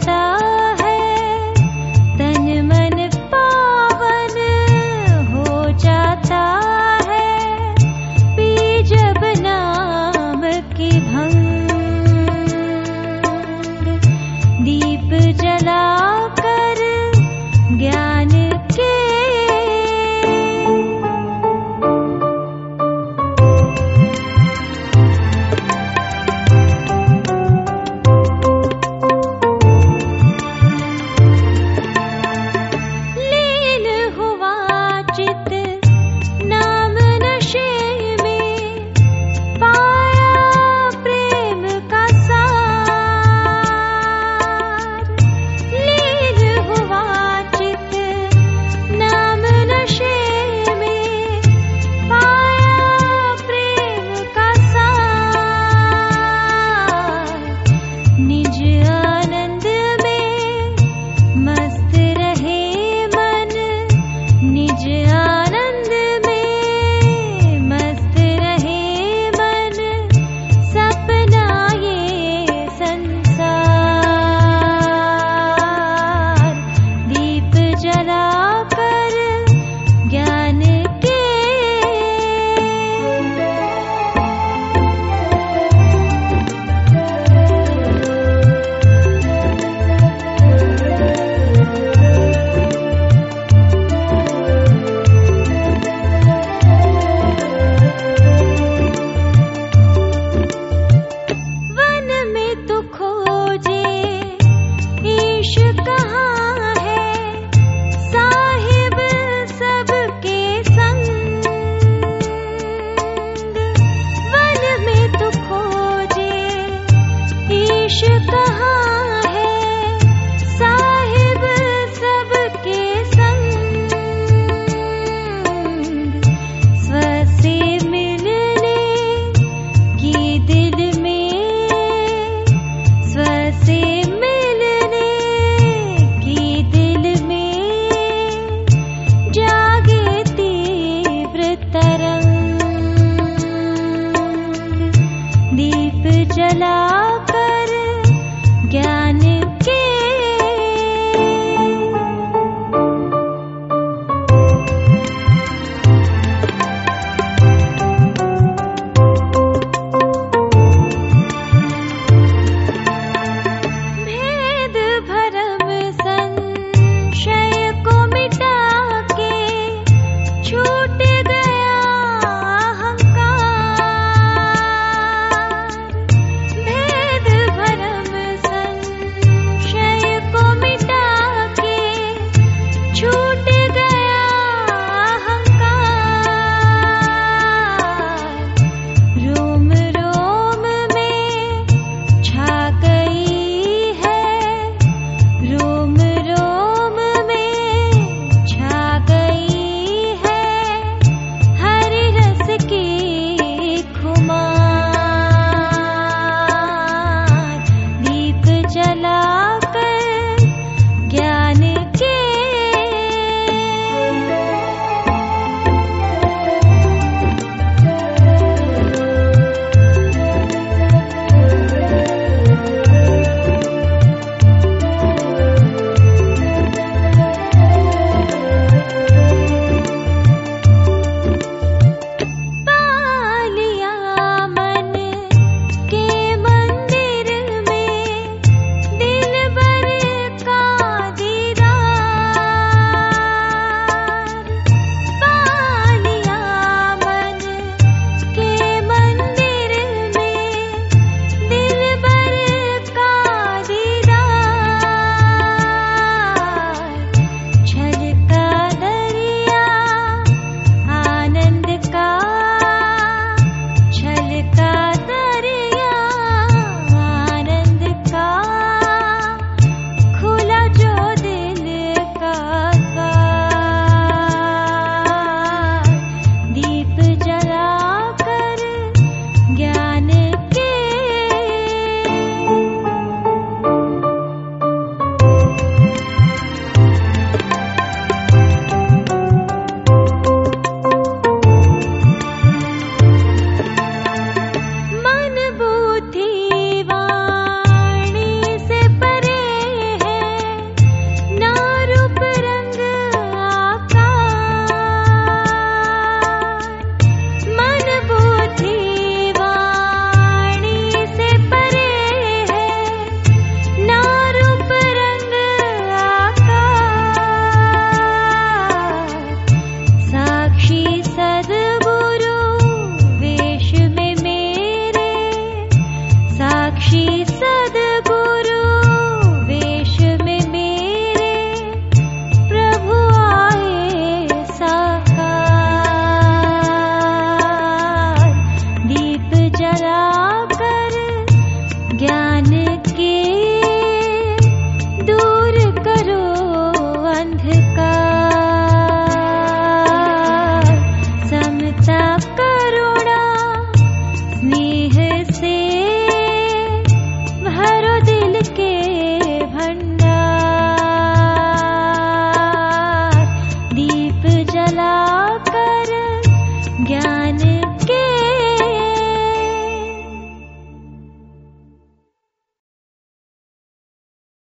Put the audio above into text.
ta